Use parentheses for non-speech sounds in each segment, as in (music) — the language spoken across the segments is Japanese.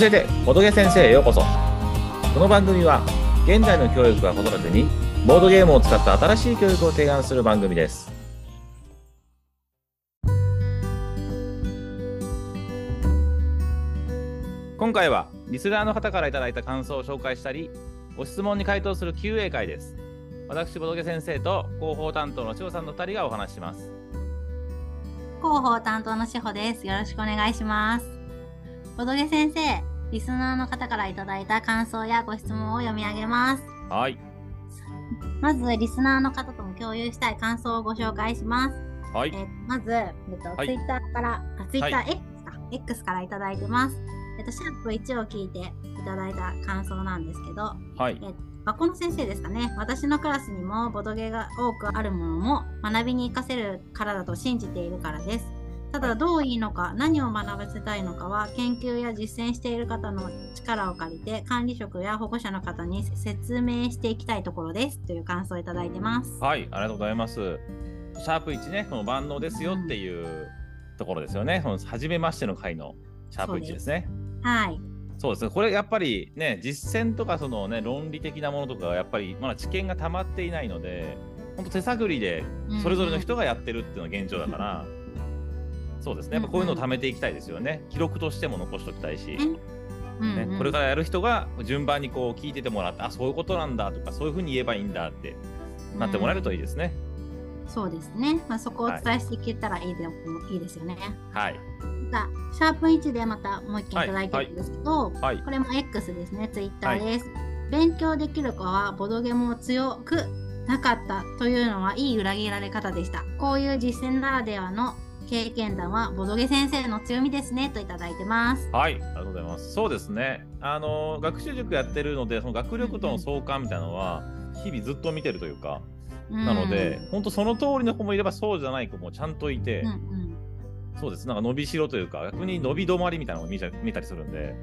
教えてボドゲ先生へようこそこの番組は現在の教育は子育てにボードゲームを使った新しい教育を提案する番組です今回はリスナーの方からいただいた感想を紹介したりご質問に回答する QA 会です私ボドゲ先生と広報担当の千代さんの2人がお話しします広報担当のしほです。よろしくお願いします。ボドゲ先生、リスナーの方からいただいた感想やご質問を読み上げます。はい。まず、リスナーの方とも共有したい感想をご紹介します。はい。えっとまず、えっとはい。ツイッターから、あツイッターは X か、X からいただいてます。えっと、シャープ1を聞いていただいた感想なんですけど、はい。学校の先生ですかね。私のクラスにもボドゲが多くあるものも学びに活かせるからだと信じているからですただどういいのか何を学ばせたいのかは研究や実践している方の力を借りて管理職や保護者の方に説明していきたいところですという感想をいただいてますはい、ありがとうございます。シャープ1ね、この万能ですよっていうところですよね。その初めましての回のシャープ1ですね。はいそうですね。これやっぱりね、実践とかそのね、論理的なものとかはやっぱりまだ知見が溜まっていないので、本当手探りでそれぞれの人がやってるっていうのが現状だから、そうですね。やっぱこういうのを貯めていきたいですよね。記録としても残しておきたいし。うんねうんこれからやる人が順番にこう聞いててもらって、あ、そういうことなんだとか、そういうふうに言えばいいんだってなってもらえるといいですね。そうですね、まあ、そこをお伝えしていけたらいいで,、い、いですよねはい。またシャープ1でまたもう一件いただいてるんですけど、はい。これも X ですね、ツイッターです。勉強できる子はボドゲも強くなかったというのはいい裏切られ方でした。こういう実践ならではの経験談はボドゲ先生の強みですねといただいてます。はい、ありがとうございます。そうですね。あの学習塾やってるので、その学力との相関みたいなのは、日々ずっと見てるというか、なので、本当その通りの子もいれば、そうじゃない子もちゃんといて、うん、うんそうです。なんか伸びしろというか、逆に伸び止まりみたいなのを見ちゃ見たりするんで、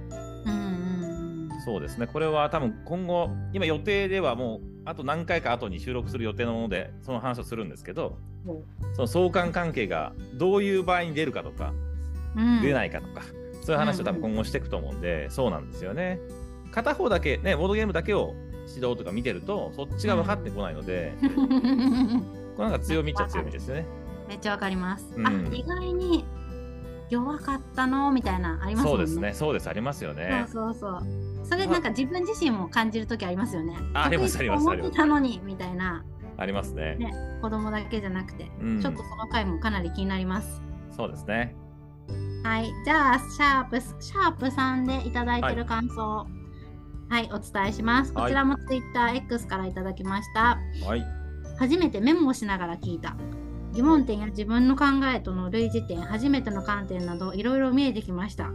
うんうんうんそうですね。これは多分今後、今予定ではもう、あと何回か後に収録する予定のもので、その話をするんですけど、うんその相関関係がどういう場合に出るかとか、うん出ないかとか、そういう話を多分今後していくと思うんで、そうなんですよね。片方だけ、ね、ボードゲームだけを指導とか見てると、そっちが分かってこないので、(laughs) これなんか強みっちゃ強みですよね。めっちゃわかります。うんあ意外に弱かったの？みたいなありますね。そうですね、そうです、ありますよね。そうそうそう。それなんか自分自身も感じるときありますよね。あありますあります思ってたのにみたいなありますね。ね子供だけじゃなくて、うんちょっとその回もかなり気になります。そうですね。はい、じゃあシャープシャープ3でいただいてる感想、はい、お伝えします。はいこちらも TwitterX からいただきました。はい。初めてメモをしながら聞いた。疑問点や自分の考えとの類似点、初めての観点などいろいろ見えてきました。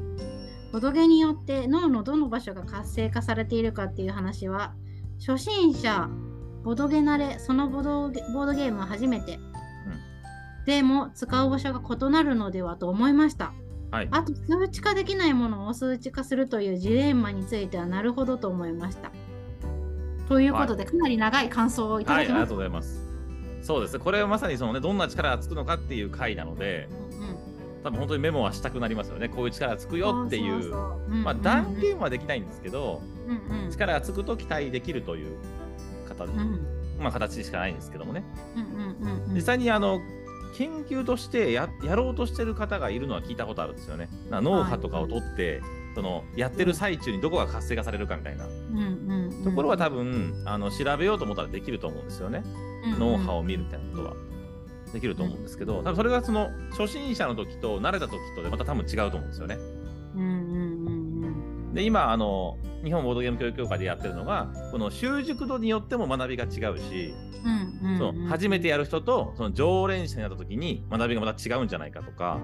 ボドゲによって脳のどの場所が活性化されているかっていう話は、初心者、ボドゲ慣れ、そのボドゲボードゲームは初めて。でも使う場所が異なるのではと思いました。はい。あと数値化できないものを数値化するというジレンマについてはなるほどと思いました。ということで、かなり長い感想をいたはい、ありがだきましとうございます。そうですね、これはまさにそのね、どんな力がつくのかっていう回なので、た。うんうん多分本当にメモはしたくなりますよね。こういう力がつくよっていう。まあ、断言はできないんですけど、うんうん力がつくと期待できるという形,、うんうんまあ、形しかないんですけどもね。うんうんうん実際にあの研究としてややろうとしてる方がいるのは聞いたことあるんですよね。な脳波とかを取って、そのやってる最中にどこが活性化されるかみたいなうんうんうんところは多分あの調べようと思ったらできると思うんですよね。脳波を見るみたいなことはできると思うん。ですけど、多分それがその初心者の時と慣れた時とでまた多分違うと思うんですよね。うんうんうんで今あの日本ボードゲーム教育協会でやってるのがこの習熟度によっても学びが違うし、うんうんその初めてやる人とその常連者になった時に学びがまた違うんじゃないかとか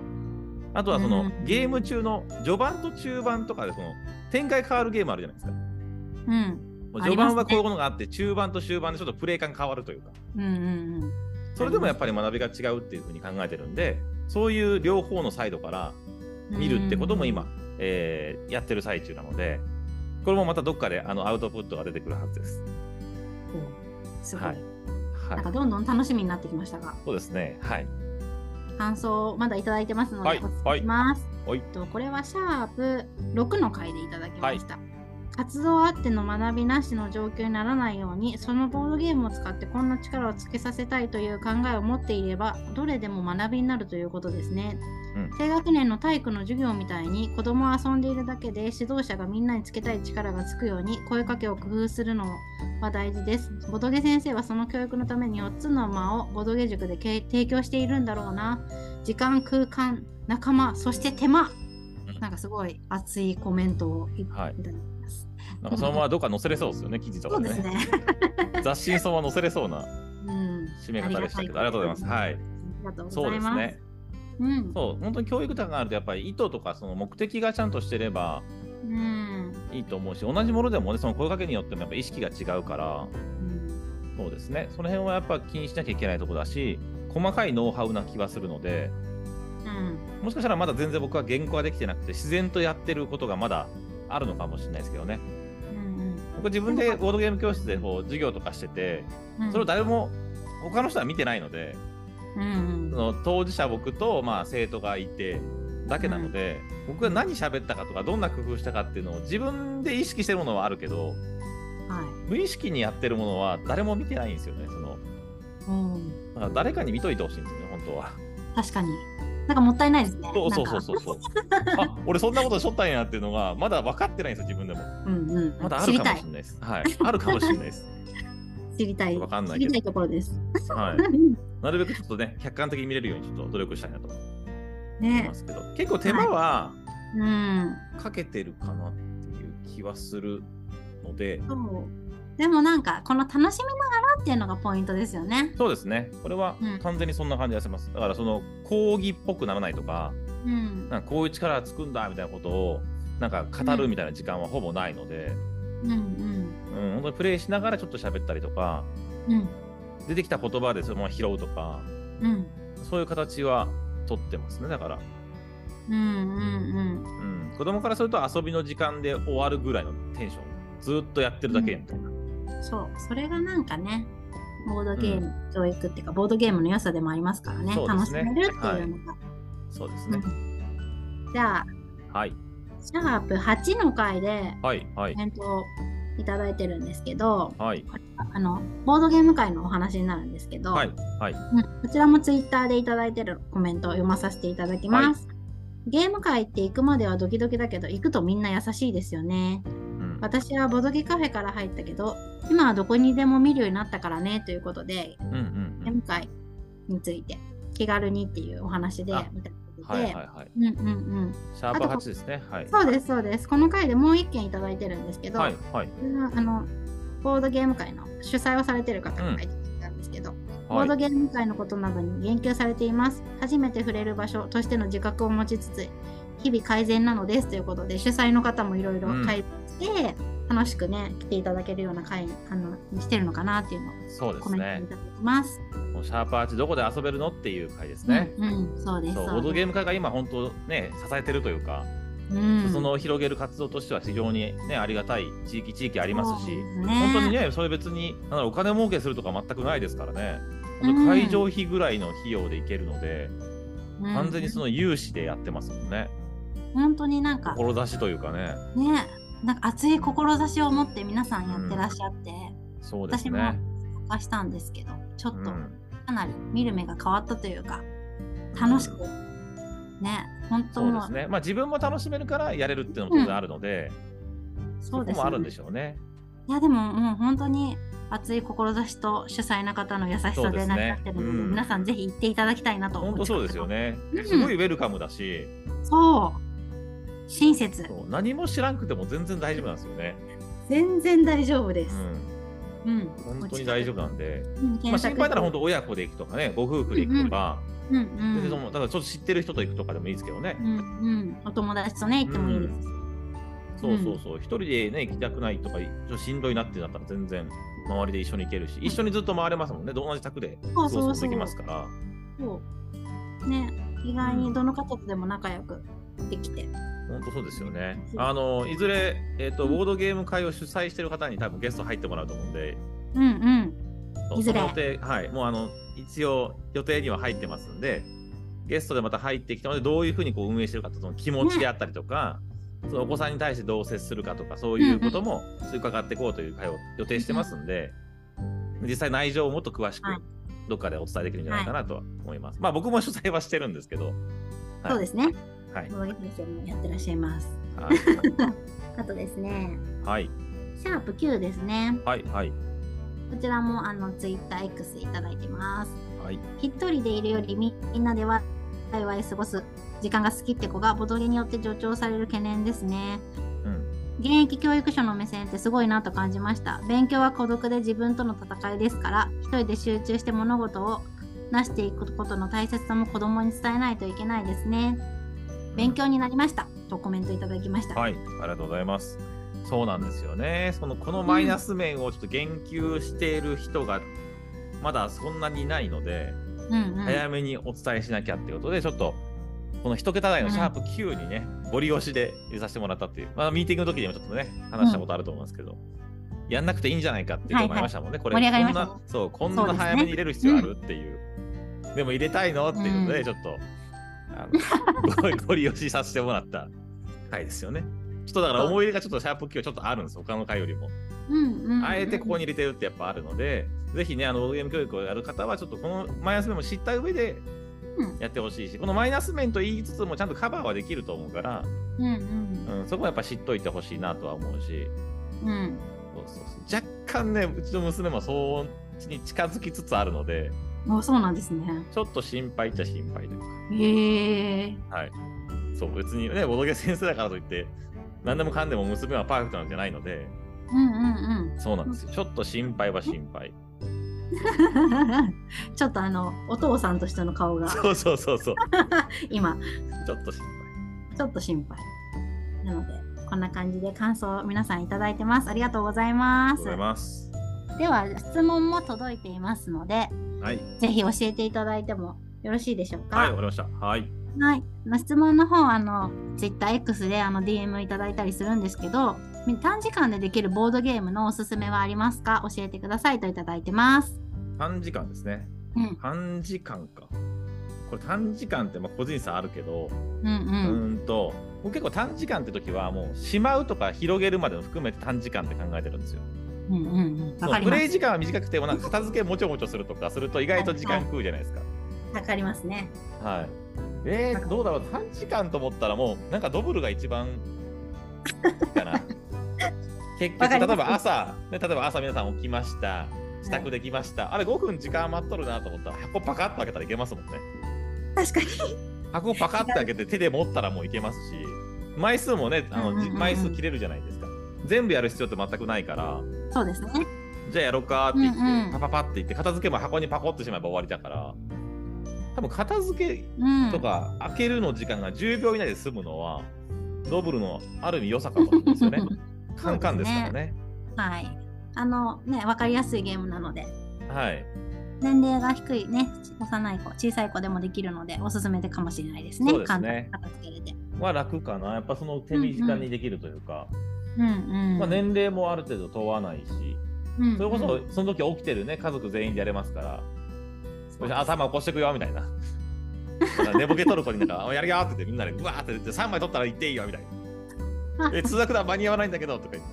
あとはその、うんゲーム中の序盤と中盤とかでその展開変わるゲームあるじゃないですか。うん。序盤はこういうものがあって中盤と終盤でちょっとプレイ感変わるというか。うんうんそれでもやっぱり学びが違うっていうふうに考えてるんでそういう両方のサイドからうん見るってことも今、えーやってる最中なのでこれもまたどっかであのアウトプットが出てくるはずです。うんすごい、はいはいなんかどんどん楽しみになってきましたがそうですね。はい。感想をまだいただいてますので、はいお伝えします。おいえっとこれはシャープ6の回でいただきました。活動あっての学びなしの状況にならないようにそのボードゲームを使ってこんな力をつけさせたいという考えを持っていればどれでも学びになるということですね、うん。低学年の体育の授業みたいに子供は遊んでいるだけで指導者がみんなにつけたい力がつくように声かけを工夫するのは大事です。ボドゲ先生はその教育のために4つの間をボドゲ塾でけ提供しているんだろうな。時間空間仲間そして手間。うん。なんかすごい熱いコメントをいはいただきます。なんかそのままどっか載せれそうですよね、記事とかでね。ね。雑誌にそのまま載せれそうなうん。締め方でしたけど、ありがとうございます。はい。ありがとうそうございます。ですね。うん。そう、本当に教育とかがあると、やっぱり意図とかその目的がちゃんとしてればうん。いいと思うし、同じものでもね、その声かけによってもやっぱ意識が違うから、うんそうですね。その辺はやっぱ気にしなきゃいけないところだし、細かいノウハウな気はするので、うん。もしかしたらまだ全然僕は言語ができてなくて、自然とやってることがまだあるのかもしれないですけどね。うん。僕自分でボードゲーム教室でこう授業とかしてて、うん。それを誰も他の人は見てないので、うんそ。の当事者僕とまあ生徒がいてだけなので、僕が何喋ったかとかどんな工夫したかっていうのを自分で意識してるものはあるけどは無意識にやってるものは誰も見てないんですよねそのい。うん。だから誰かに見といてほしいんですよね本当は確かに。なんかもったいないですね。そうそうそうそうそうあ俺そんなことしょったんやっていうのがまだ分かってないんですよ自分でも。うんうん。まだあるかもしれ。ないですはいあるかもしれないです (laughs) 知りたい。わかんないけど知りたいところです。はい (laughs) なるべくちょっとね客観的に見れるようにちょっと努力したいなと思いねま。すけど、結構手間はうん。かけてるかなっていう気はするので、そう。でもなんかこの楽しみながらっていうのがポイントですよね。そうですね。これはうん完全にそんな感じがします。だからその講義っぽくならないとか、うん。なんかこういう力がつくんだみたいなことをなんか語るみたいな時間はほぼないので、うんうん。うん、本当にプレイしながらちょっと喋ったりとか、うん。出てきた言葉でそのまま拾うとか、うん。そういう形は取ってますね。だから、うんうんうん、子供からすると遊びの時間で終わるぐらいのテンション、ずっとやってるだけみたいな。うん。そう。それがなんかね、ボードゲーム、教育っていうか、ボードゲームの良さでもありますからね。ね楽しめるっていうのが。そうですね。うんじゃあ、はい。シャープ8の回ではい。はいコ。メントをいただいてるんですけど、はい。あのボードゲーム界のお話になるんですけど、はい。はい。うんこちらもツイッターでいただいてるコメントを読まさせていただきます。ゲーム界って行くまではドキドキだけど行くとみんな優しいですよね。うん。私はボドゲカフェから入ったけど今はどこにでも見るようになったからねということでうんうんうん。ゲーム界について気軽にっていうお話であみたいはいなはいはい。うんうんうん。シャープあと8ですね。はい。そうですそうです。この回でもう一件いただいてるんですけど、はいはい。あのボードゲーム界の主催をされてる方が書いてきたんですけど、ボーはい。ドゲーム界のことなどに言及されています。初めて触れる場所としての自覚を持ちつつ、日々改善なのですということで、主催の方もいろいろうん改善楽しくね、来ていただけるような会あのにしてるのかなっていうのをそうですねコメントい。ただきます。もうシャープ8どこで遊べるのっていう回ですね。うん、うん、そうです。そう、ボードゲーム界が今本当ね、支えてるというか、うん、その広げる活動としては非常にね、ありがたい地域地域ありますし、すね本当にね、それ別に、なんだろうお金儲けするとか全くないですからね。会場費ぐらいの費用でいけるので、うん完全にその融資でやってますもんね。本当になんか志というかね。ね、なんか熱い志を持って皆さんやってらっしゃって、そうです私もね。参加したんですけど、ちょっとうん。かなり見る目が変わったというか、楽しく、ね、本当もそうですね。まあ自分も楽しめるからやれるっていうのも当然あるので、そそうこですね。もあるんでしょうね。いやでももう本当に熱い志と主催の方の優しさで成り立ってるのでうん。皆さんぜひ行っていただきたいなと本当そうですよね。う。んすごいウェルカムだし、そう親切。何も知らんくても全然大丈夫なんですよね。全然大丈夫です、うん、うん。本当に大丈夫なんで、うん、まあ、心配なら本当親子で行くとかね、ご夫婦で行くとか、うんうん。全然そのただちょっと知ってる人と行くとかでもいいですけどね。うんうん。お友達とね行ってもいいです。し、そうそうそう、一人でね、行きたくないとか、ちょっとしんどいなってなったら全然周りで一緒に行けるし、一緒にずっと回れますもんね。同じ宅でそうそうできますから。そう。ね。意外にどの方とでも仲良くできて、本当そうですよね。うん。あのいずれ、えっとうん。ボードゲーム会を主催してる方に多分ゲスト入ってもらうと思うんで、うんうん。いずれ。はい、もうあの一応予定には入ってますんで、ゲストでまた入ってきたのでどういうふうにこう運営してるかとその気持ちであったりとか、そのお子さんに対してどう接するかとかそういうことも伺っていこうという会を予定してますんで、実際内情をもっと詳しくはい。どっかでお伝えできるんじゃないかなとは思います。まあ僕も取材はしてるんですけど、はい。そうですね。はい。ボードゲーム先生もやってらっしゃいます。はい。(laughs) あとですね、はい。シャープ Q ですね。はい。はい。こちらもあの TwitterX いただいてます。はい。一人でいるよりみんなでワイワイ過ごす時間が好きって子がボドゲによって助長される懸念ですね。うん。現役教育者の目線ってすごいなと感じました。勉強は孤独で自分との戦いですから、一人で集中して物事を成していくことの大切さも子供に伝えないといけないですね。勉強になりましたとコメントいただきました。はい。ありがとうございます。そうなんですよね。そのこのマイナス面をちょっと言及している人がまだそんなにいないので、うんうん、早めにお伝えしなきゃっていうことで、ちょっとこの一桁台のシャープ Q にね、ゴリ押しで入れさせてもらったっていう、まあ、ミーティングの時にもちょっとね、話したことあると思いますけど、やんなくていいんじゃないかっていうのもありましたもんね。これ、盛り上がりましたこんな、そう、こんな早めに入れる必要あるっていう。でも入れたいのっていうので、うんちょっと、あのゴリゴリ押しさせてもらった回ですよね。ちょっとだから思い入れがちょっとシャープ Q はちょっとあるんです、他の回よりも。うんうんうんあえてここに入れてるってやっぱあるので、ぜひね、あの、ボードゲーム教育をやる方は、ちょっとこのマイナス面も知った上でうん。やってほしいし、このマイナス面と言いつつもちゃんとカバーはできると思うから、うんうん。うん、そこはやっぱ知っといてほしいなとは思うし、うん。そうそうそう。若干ね、うちの娘もそうに近づきつつあるので、あそうなんですね。ちょっと心配っちゃ心配というへえか、はい。そう、別にね、ボドゲ先生だからといって、何でもかんでも娘はパーフェクトなんじゃないので、うんうんそうなんですよ。ちょっと心配は心配。うん。ちょっとあのお父さんとしての顔がそうそうそうそう。(laughs) 今ちょっと心ちょっと心配。なのでこんな感じで感想を皆さんいただいてます。ありがとうございます配。ございます。では質問も届いていますので、はい。ぜひ教えていただいてもよろしいでしょうか？はい、わかりました。はい。はい、あの質問の方あの TwitterX であの DM いただいたりするんですけど短時間でできるボードゲームのおすすめはありますか？教えてくださいといただいてます。短時間ですね。うん短時間か。これ短時間ってまあ個人差あるけど、うんううんーんと、僕結構短時間って時はもうしまうとか広げるまでも含めて短時間って考えてるんですよ。うんうんうん。プレイ時間は短くてもなんか片付けもちょもちょするとかすると意外と時間食うじゃないですか。わかりますね。はい。えー、どうだろう短時間と思ったらもうなんかドブルが一番 (laughs) かな。結局例えば朝、ね、例えば朝皆さん起きました。支度できました。あれ5分時間余っとるなと思ったら箱パカッと開けたらいけますもんね。確かに。箱パカッと開けて手で持ったらもういけますし、枚数もね、あの、枚数切れるじゃないですか。全部やる必要って全くないから、そうですね。じゃあやろうかって言って、うんうんパパパって言って、片付けも箱にパコってしまえば終わりだから、多分片付けうん。とか開けるの時間が10秒以内で済むのは、ドブルのある意味良さかもしれないですよね。(laughs) カンカンですからね。はい。あのね、わかりやすいゲームなので、はい。年齢が低いね、幼い子、小さい子でもできるので、おすすめでかもしれないですね。そうですね片付けれて。は楽かな。やっぱその手短にできるというか、うんうん。まあ年齢もある程度問わないし、うんうんそれこそその時起きてるね、家族全員でやれますから、頭起こしてくよみたいな。寝ぼけ取る子になんか、(laughs) おやるよって言ってみんなでうわーって言って3枚取ったら行っていいよみたいな。(laughs) え、通学だ間に合わないんだけどとか言って。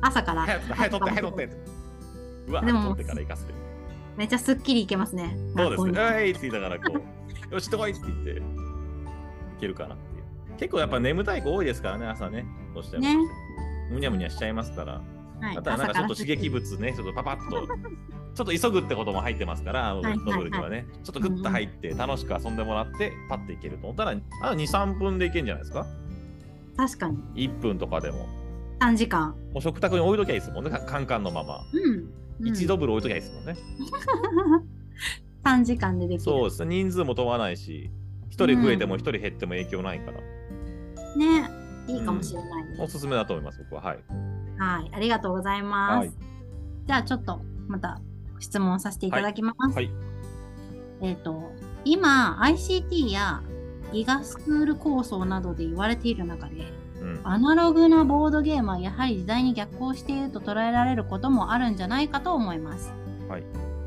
朝から。早く取って、早く取ってって。うわ取ってから行かせて。めっちゃすっきりいけますね。そうですね。えいって言いながらこう、(laughs) よし、とこいって言って、いけるかなっていう。結構やっぱ眠たい子多いですからね、朝ね。どうしても。ねむにゃむにゃしちゃいますから。はいあとはなんかちょっと刺激物ね、ちょっとパパッと、(laughs) ちょっと急ぐってことも入ってますから、はいノブルにはね、ちょっとグッと入って楽しく遊んでもらって、パッていけると思ったら、あと2、3分でいけんじゃないですか？確かに。?1 分とかでも。短時間。もう食卓に置いときゃいいですもんね、カカンカンのまま。うん。一ドブル置いときゃいいですもんね。(laughs) 短時間でできる。そうですね、人数も問わないし、1人増えても1人減っても影響ないから、ね。いいかもしれないです。おすすめだと思います、僕は。はい。はい。ありがとうございます。はいじゃあちょっとまた質問させていただきます。はい。えっ、と、今 ICT やギガスクール構想などで言われている中で、うん。アナログなボードゲームはやはり時代に逆行していると捉えられることもあるんじゃないかと思います。はい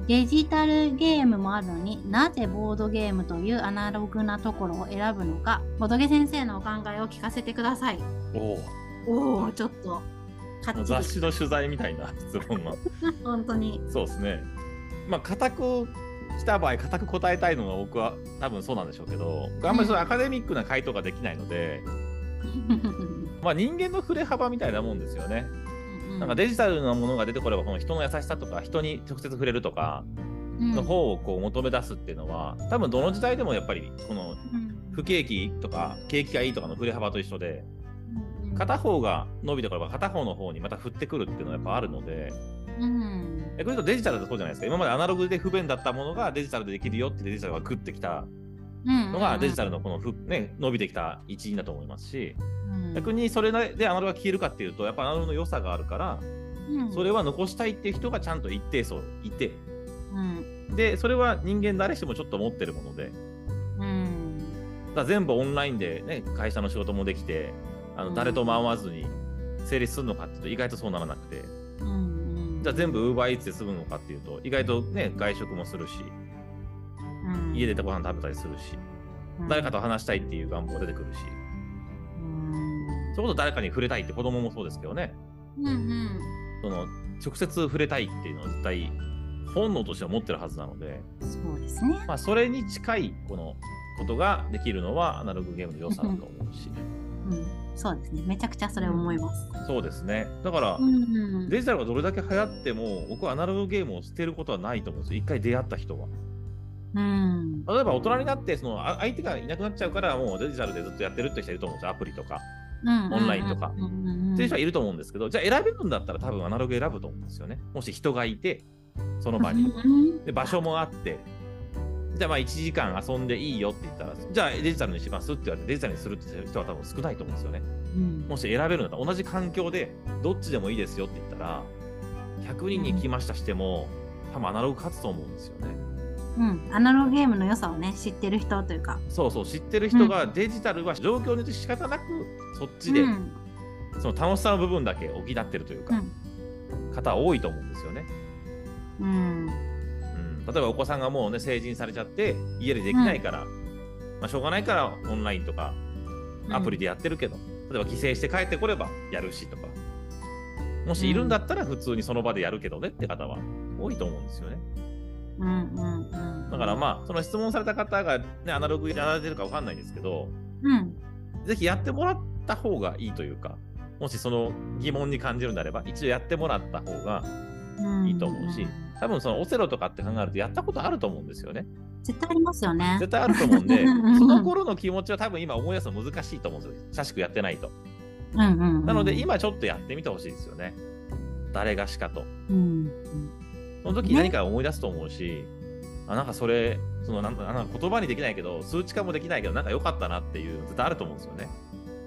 デジタルゲームもあるのになぜボードゲームというアナログなところを選ぶのかボドゲ先生のお考えを聞かせてください。おおおちょっと雑誌の取材みたいな質問が (laughs) 本当に。そうですね。まあ固く来た場合固く答えたいのが僕は多分そうなんでしょうけど僕あんまりそのアカデミックな回答ができないので、(laughs) まあ人間の振れ幅みたいなもんですよね。なんかデジタルなものが出てこればこの人の優しさとか人に直接触れるとかの方をこう求め出すっていうのは多分どの時代でもやっぱりこの不景気とか景気がいいとかの振れ幅と一緒で片方が伸びてこれば片方の方にまた振ってくるっていうのはやっぱあるので。うん。えこれとデジタルだとそうじゃないですか。今までアナログで不便だったものがデジタルでできるよってデジタルが食ってきたのがデジタルのこのふ、ね、伸びてきた一因だと思いますし、逆にそれでアナログが消えるかっていうとやっぱアナログの良さがあるから、それは残したいっていう人がちゃんと一定層いて、でそれは人間誰しもちょっと持ってるもので、だ全部オンラインで、ね、会社の仕事もできてあの誰とも会わずに成立するのかっていうと意外とそうならなくて。じゃあ全部 UberEats で済むのかっていうと意外とね外食もするし、うん、家でご飯食べたりするし、うん、誰かと話したいっていう願望出てくるし、うん、それこそ誰かに触れたいって子供もそうですけどね、うんうん、その直接触れたいっていうのは絶対本能としては持ってるはずなのでそうですね、まあ、それに近いこのことができるのはアナログゲームの良さだと思うし。うんそうですね。めちゃくちゃそれ思います。うん、そうですね。だから、うんうん、デジタルがどれだけ流行っても、僕はアナログゲームを捨てることはないと思うんですよ。一回出会った人は。うん、例えば大人になって、その相手がいなくなっちゃうから、もうデジタルでずっとやってるって人いると思うんですよ。アプリとか、オンラインとか。っていう人はいると思うんですけど、じゃあ選べるんだったら多分アナログ選ぶと思うんですよね。もし人がいて、その場に。で場所もあって、じゃあまあ1時間遊んでいいよって言ったら、じゃあデジタルにしますって言われてデジタルにするって人は多分少ないと思うんですよね。うん、もし選べるんだったら同じ環境でどっちでもいいですよって言ったら、100人に来ましたしても、多分アナログ勝つと思うんですよね。うん、アナログゲームの良さをね知ってる人というか。そうそう知ってる人がデジタルは状況によって仕方なくそっちで、うん、その楽しさの部分だけ補ってるというか、うん、方多いと思うんですよね。うん。例えばお子さんがもうね成人されちゃって家でできないから、うん、まあ、しょうがないからオンラインとかアプリでやってるけど、うん、例えば帰省して帰ってこればやるしとか。もしいるんだったら普通にその場でやるけどねって方は多いと思うんですよね。うんうんうん、だからまあその質問された方が、ね、アナログやられてるかわかんないんですけど、うん、ぜひやってもらった方がいいというかもしその疑問に感じるんであれば一度やってもらった方がいいと思うし。うん多分そのオセロとかって考えるとやったことあると思うんですよね。絶対ありますよね。絶対あると思うんで、その頃の気持ちは多分今思い出すの難しいと思うんですよ。久しくやってないと。うんうんうん、なので今ちょっとやってみてほしいですよね。誰がしかと。うん、その時何か思い出すと思うし、ね、あなんかそれ、そのなんか言葉にできないけど、数値化もできないけど、なんか良かったなっていう絶対あると思うんですよね。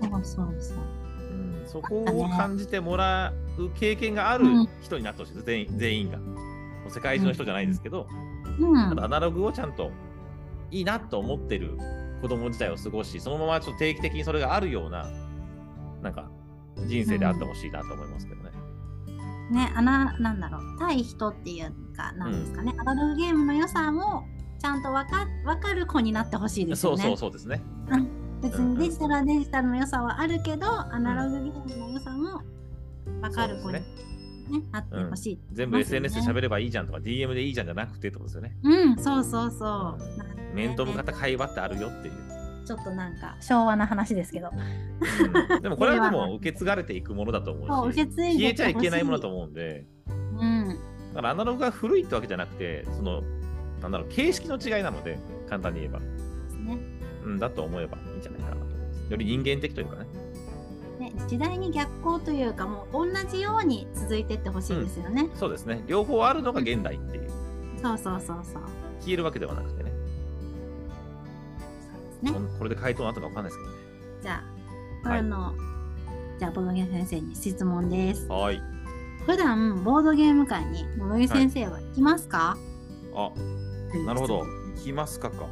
そうそうそう。うん、そこを感じてもらう経験がある人になってほしいです、全員全員が。世界中の人じゃないですけど、うん、アナログをちゃんといいなと思ってる子供自体を過ごし、そのままちょっと定期的にそれがあるような、なんか人生であってほしいなと思いますけどね。うん、ね、あな、なんだろう、対人っていうか、なんですかね、うん、アナログゲームの良さもちゃんとわか分かる子になってほしいですよね。そうそうそうですね。別にデジタルはデジタルの良さはあるけど、アナログゲームの良さも分かる子に。ね、あってほしい、うん、全部 SNS で喋ればいいじゃんとか、DM でいいじゃんじゃなくてってことですよね。うん、そうそうそう。うん、面と向かった会話ってあるよっていう。ちょっだなんか昭和な話ですけど。うん、でもこれは (laughs) でも受け継がれていくものだと思うし、消えちゃいけないものだと思うんで、うん、だからアナログが古いってわけじゃなくて、その、なんだろう、形式の違いなので、簡単に言えば。ね、うん、だと思えばいいんじゃないかなと思います。より人間的というかね。ね、時代に逆行というかもう同じように続いていってほしいですよね、うん、そうですね。両方あるのが現代っていう。そうそうそうそう。消えるわけではなくてねね。これで回答あったか分かんないですけどね。じゃあこれの、はい、じゃあボードゲーム先生に質問です。はい。普段ボードゲーム会にボードゲーム先生は行きますか、はい、あなるほど。行きますかか。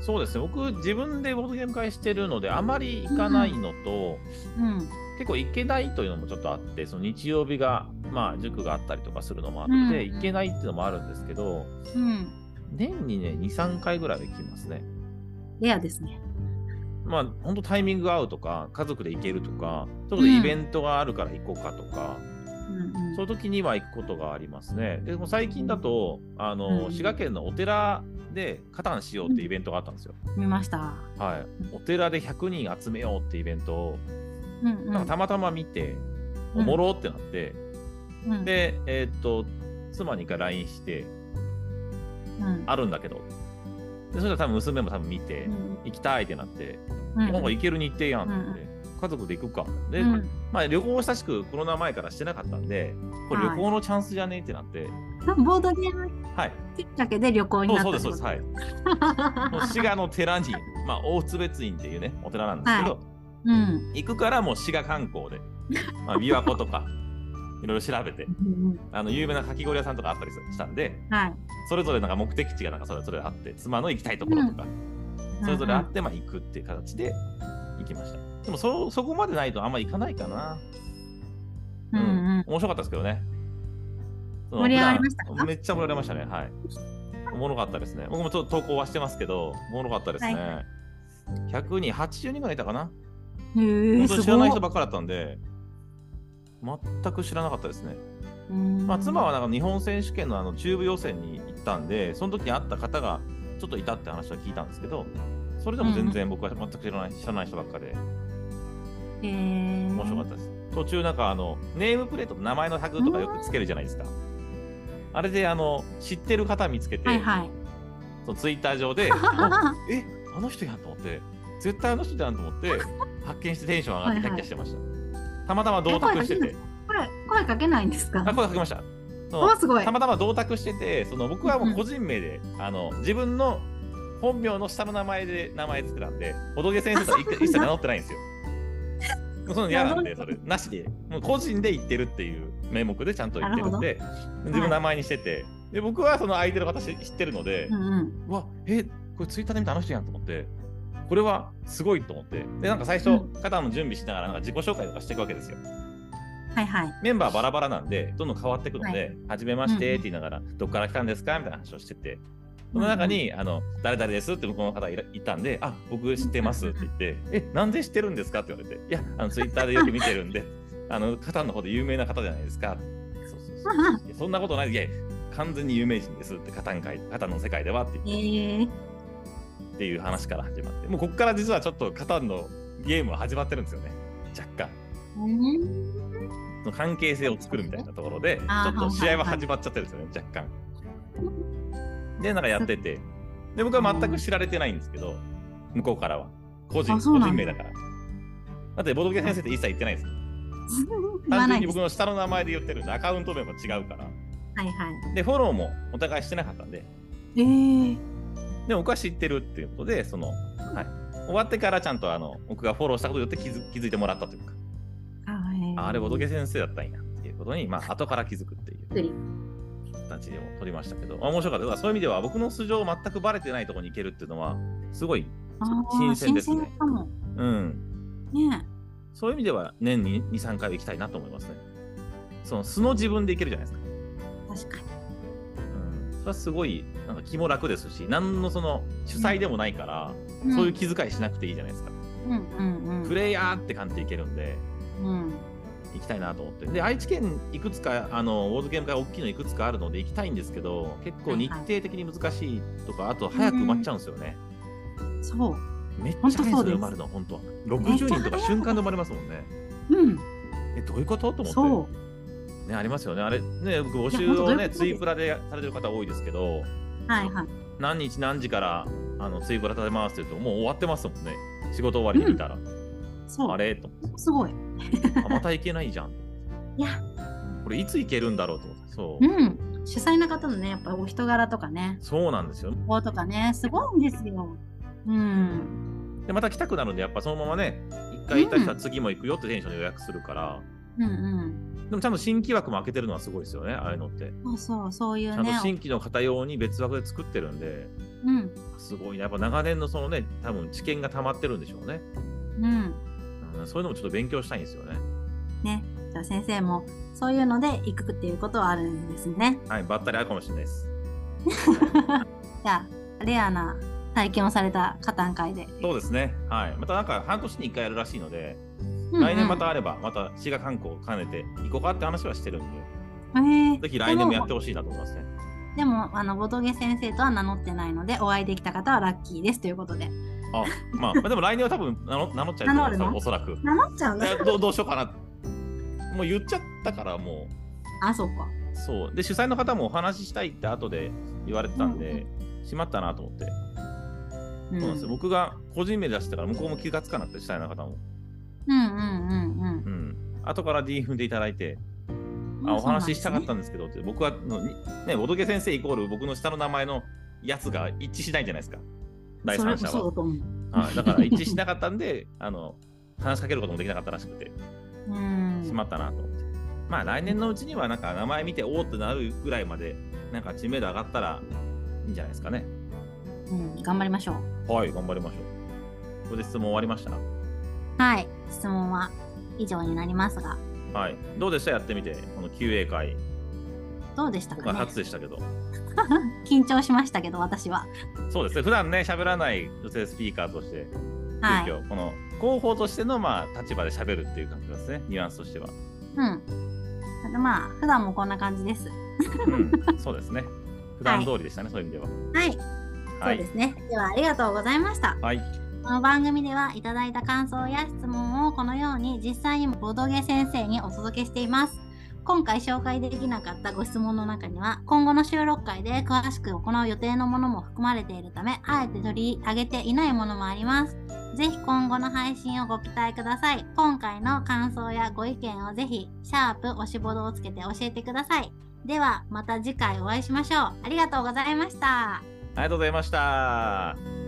そうですね。僕自分でボードゲーム会してるのであまり行かないのと、うん、結構行けないというのもちょっとあってその日曜日がまあ塾があったりとかするのもあって、うん行けないっていうのもあるんですけどうん。年にね23回ぐらいは行きますね。レアですね。まあ本当タイミングが合うとか家族で行けるとかちょっとイベントがあるから行こうかとか、うんうんそういう時には行くことがありますね。でも最近だとあの、うん滋賀県のお寺でカタンしようってイベントがあったんですよ。見ました。はい、お寺で100人集めようってイベントをうんうん。なんかたまたま見て、うんおもろってなって、うん、で、えーっと、妻に一回 LINE して、うん、あるんだけど、でそしたら多分娘も多分見て、うん。行きたいってなって、うん。なんか行ける日程やんって。言って、家族で行くか。で、うん。まあ旅行を親しくコロナ前からしてなかったんで、これ旅行のチャンスじゃねえってなって、ボードゲーム？はい。きっかけで旅行になった。そうです、そうです。はい。(laughs) もう滋賀の寺に、まあ大津別院っていうね、お寺なんですけど、うん。行くからもう滋賀観光で、まあ、琵琶湖とか、いろいろ調べて、うんあの有名なかき氷屋さんとかあったりしたんで、はい。それぞれなんか目的地がなんかそれぞれあって、妻の行きたいところとか、それぞれあってまあ行くっていう形で行きました。でもそそこまでないとあんま行かないかな。うんうん。面白かったですけどね。盛り上がりましためっちゃ盛り上がりましたね。はい。おもろかったですね。僕もちょっと投稿はしてますけど、おもろかったですね。は100人、80人ぐらいいたかな。本当に知らない人すばっかりだったんで、全く知らなかったですね。まあ、妻はなんか日本選手権のあの中部予選に行ったんで、その時に会った方がちょっといたって話は聞いたんですけど、それでも全然僕は全く知らない知らない人ばっかで。面白かったです。途中なんかあのネームプレートの名前のタグとかよくつけるじゃないですか。あれであの知ってる方見つけて、はいはい。そのツイッター上で、あ (laughs) えあの人やんと思って、絶対あの人やんと思って、発見してテンション上がってキャッキャしてました。たまたま同卓してて、これ、声かけないんですか？あ声かけました。すごい。た。またま同卓してて、その僕はもう個人名で、あの自分の本名の下の名前で名前つけたんで、おどげ先生とは一一切名乗ってないんですよ。もうその嫌なんで、それ、なしで、もう個人で言ってるっていう名目でちゃんと言ってるんで、自分の名前にしてて、で僕はその相手の方知知ってるのでう、んうん。うわ、え、これツイッターで見たあの人やんと思って、これはすごいと思って、で、なんか最初、うん肩の準備しながらなんか自己紹介とかしていくわけですよ。はいはい。メンバーバラバラなんで、どんどん変わっていくので、ははじめましてって言いながら、どっから来たんですかみたいな話をしてて、その中に、あの、誰々ですって向こうの方がいたんで、あ、僕知ってますって言って、え、なんで知ってるんですかって言われて、いや、あの、ツイッターでよく見てるんで、(laughs) あの、方の方で有名な方じゃないですか。そうそうそう。(laughs) そんなことない。いや、完全に有名人ですって、方の界方の世界ではって言ってええ。っていう話から始まって、もうここから実はちょっとカタンのゲームは始まってるんですよね。若干。関係性を作るみたいなところで、ちょっと試合は始まっちゃってるんですよね、若干。で、なんかやってて、で、僕は全く知られてないんですけど、向こうからは。個人、個人名だから。だって、ボドゲ先生って一切言ってないです。(laughs) 言わ単純に。僕の下の名前で言ってるんで、アカウント名も違うから。はいはい。で、フォローもお互いしてなかったんで、ええ。でも僕は知ってるっていうことで、その、はい。終わってからちゃんとあの僕がフォローしたことによって気づ気づいてもらったというか、ああれ、ボドゲ先生だったんやっていうことに、まあ、後から気づくっていう。形でも撮りましたけど、あ面白かった。そういう意味では、僕の素性全くバレてないところに行けるっていうのは、すごい、新鮮ですね新鮮かも。うん。ねそういう意味では、年に2、3回は行きたいなと思いますね。その素の自分で行けるじゃないですか。確かに。はすごい、なんか気も楽ですし、何のその主催でもないから、そういう気遣いしなくていいじゃないですか。うんうんうん。プレイヤーって感じで行けるんで、うん。行きたいなと思って。で、愛知県いくつか、あの、ウォードゲーム会大きいのいくつかあるので行きたいんですけど、結構日程的に難しいとか、あと早く埋まっちゃうんですよね。そう。めっちゃ早いんです埋まるの、本当は。60人とか瞬間で埋まりますもんね。うん。え、どういうこと？と思そって。ね、ありますよね。あれ、ね、僕募集をね、ツイプラでされてる方多いですけど、う。はいはい。何日何時からあのツイプラ立てますって言うと、もう終わってますもんね。仕事終わりに見たら。そう。あれ？とすごい。(laughs) あまた行けないじゃん。いや、これいつ行けるんだろうと思って。そう。うん。主催の方のね、やっぱお人柄とかね、そうなんですよ。こうとかね、すごいんですよ。うん。で、また来たくなるんで、やっぱそのままね、一回行った人は次も行くよってテンションで予約するから、うんうん。でもちゃんと新規枠も開けてるのはすごいですよね、ああいうのって。そうそう、そういうねちゃんと。新規の方用に別枠で作ってるんで、うん。すごいね。やっぱ長年のそのね、多分知見が溜まってるんでしょうね。うん。うん、そういうのもちょっと勉強したいんですよね。ね。じした先生もそういうので行くっていうことはあるんですね。はい、ばったりあるかもしれないです。(laughs) じゃあレアな体験をされた加担会で。そうですね。はい。またなんか半年に1回やるらしいので、うんうん来年またあれば、また滋賀観光を兼ねて行こうかって話はしてるんで、ぜひ来年もやってほしいなと思いますね。でもあのボトゲ先生とは名乗ってないのでお会いできた方はラッキーですということで。あ、まあ、まあでも来年は多分名乗 (laughs) 名乗っちゃうと思います名乗おそらく。名乗っちゃうんだ。えどうどうしようかな。もう言っちゃったから、もあそうか。う。そう。で、主催の方もお話ししたいって後で言われてたんで、しまったなと思って。うんそうなんですよ。僕が個人名出してたから、向こうも気がつかなくて、主催の方も。うんうんうんうん。後から D 踏んでいただいて、うん。あお話ししたかったんんですけどって、僕はのにね、ボドゲ先生イコール僕の下の名前のやつが一致しないじゃないですか。第三者は。はい、だから一致しなかったんで、(laughs) あの、話しかけることもできなかったらしくて、うん。しまったなと思って。まあ来年のうちにはなんか名前見ておおってなるぐらいまで、なんか知名度上がったらいいんじゃないですかね。うん、頑張りましょう。はい、頑張りましょう。これで質問終わりました？はい、質問は以上になりますが、はい。どうでした？やってみて、この QA 会。どうでした今回かね初でしたけど。(laughs) 緊張しましたけど、私は。そうですね。普段ね、喋らない女性スピーカーとして、はい。この広報としてのまあ立場で喋るっていう感じですね、ニュアンスとしては。うん。まあ、普段もこんな感じです。うん、そうですね。(laughs) 普段通りでしたね、そういう意味では。はい、はい。そうですね。では、ありがとうございました。はい。この番組ではいただいた感想や質問をこのように実際にボドゲ先生にお届けしています。今回紹介できなかったご質問の中には今後の収録会で詳しく行う予定のものも含まれているためあえて取り上げていないものもあります。ぜひ今後の配信をご期待ください。今回の感想やご意見をぜひシャープ押しボドをつけて教えてください。ではまた次回お会いしましょう。ありがとうございました。ありがとうございました。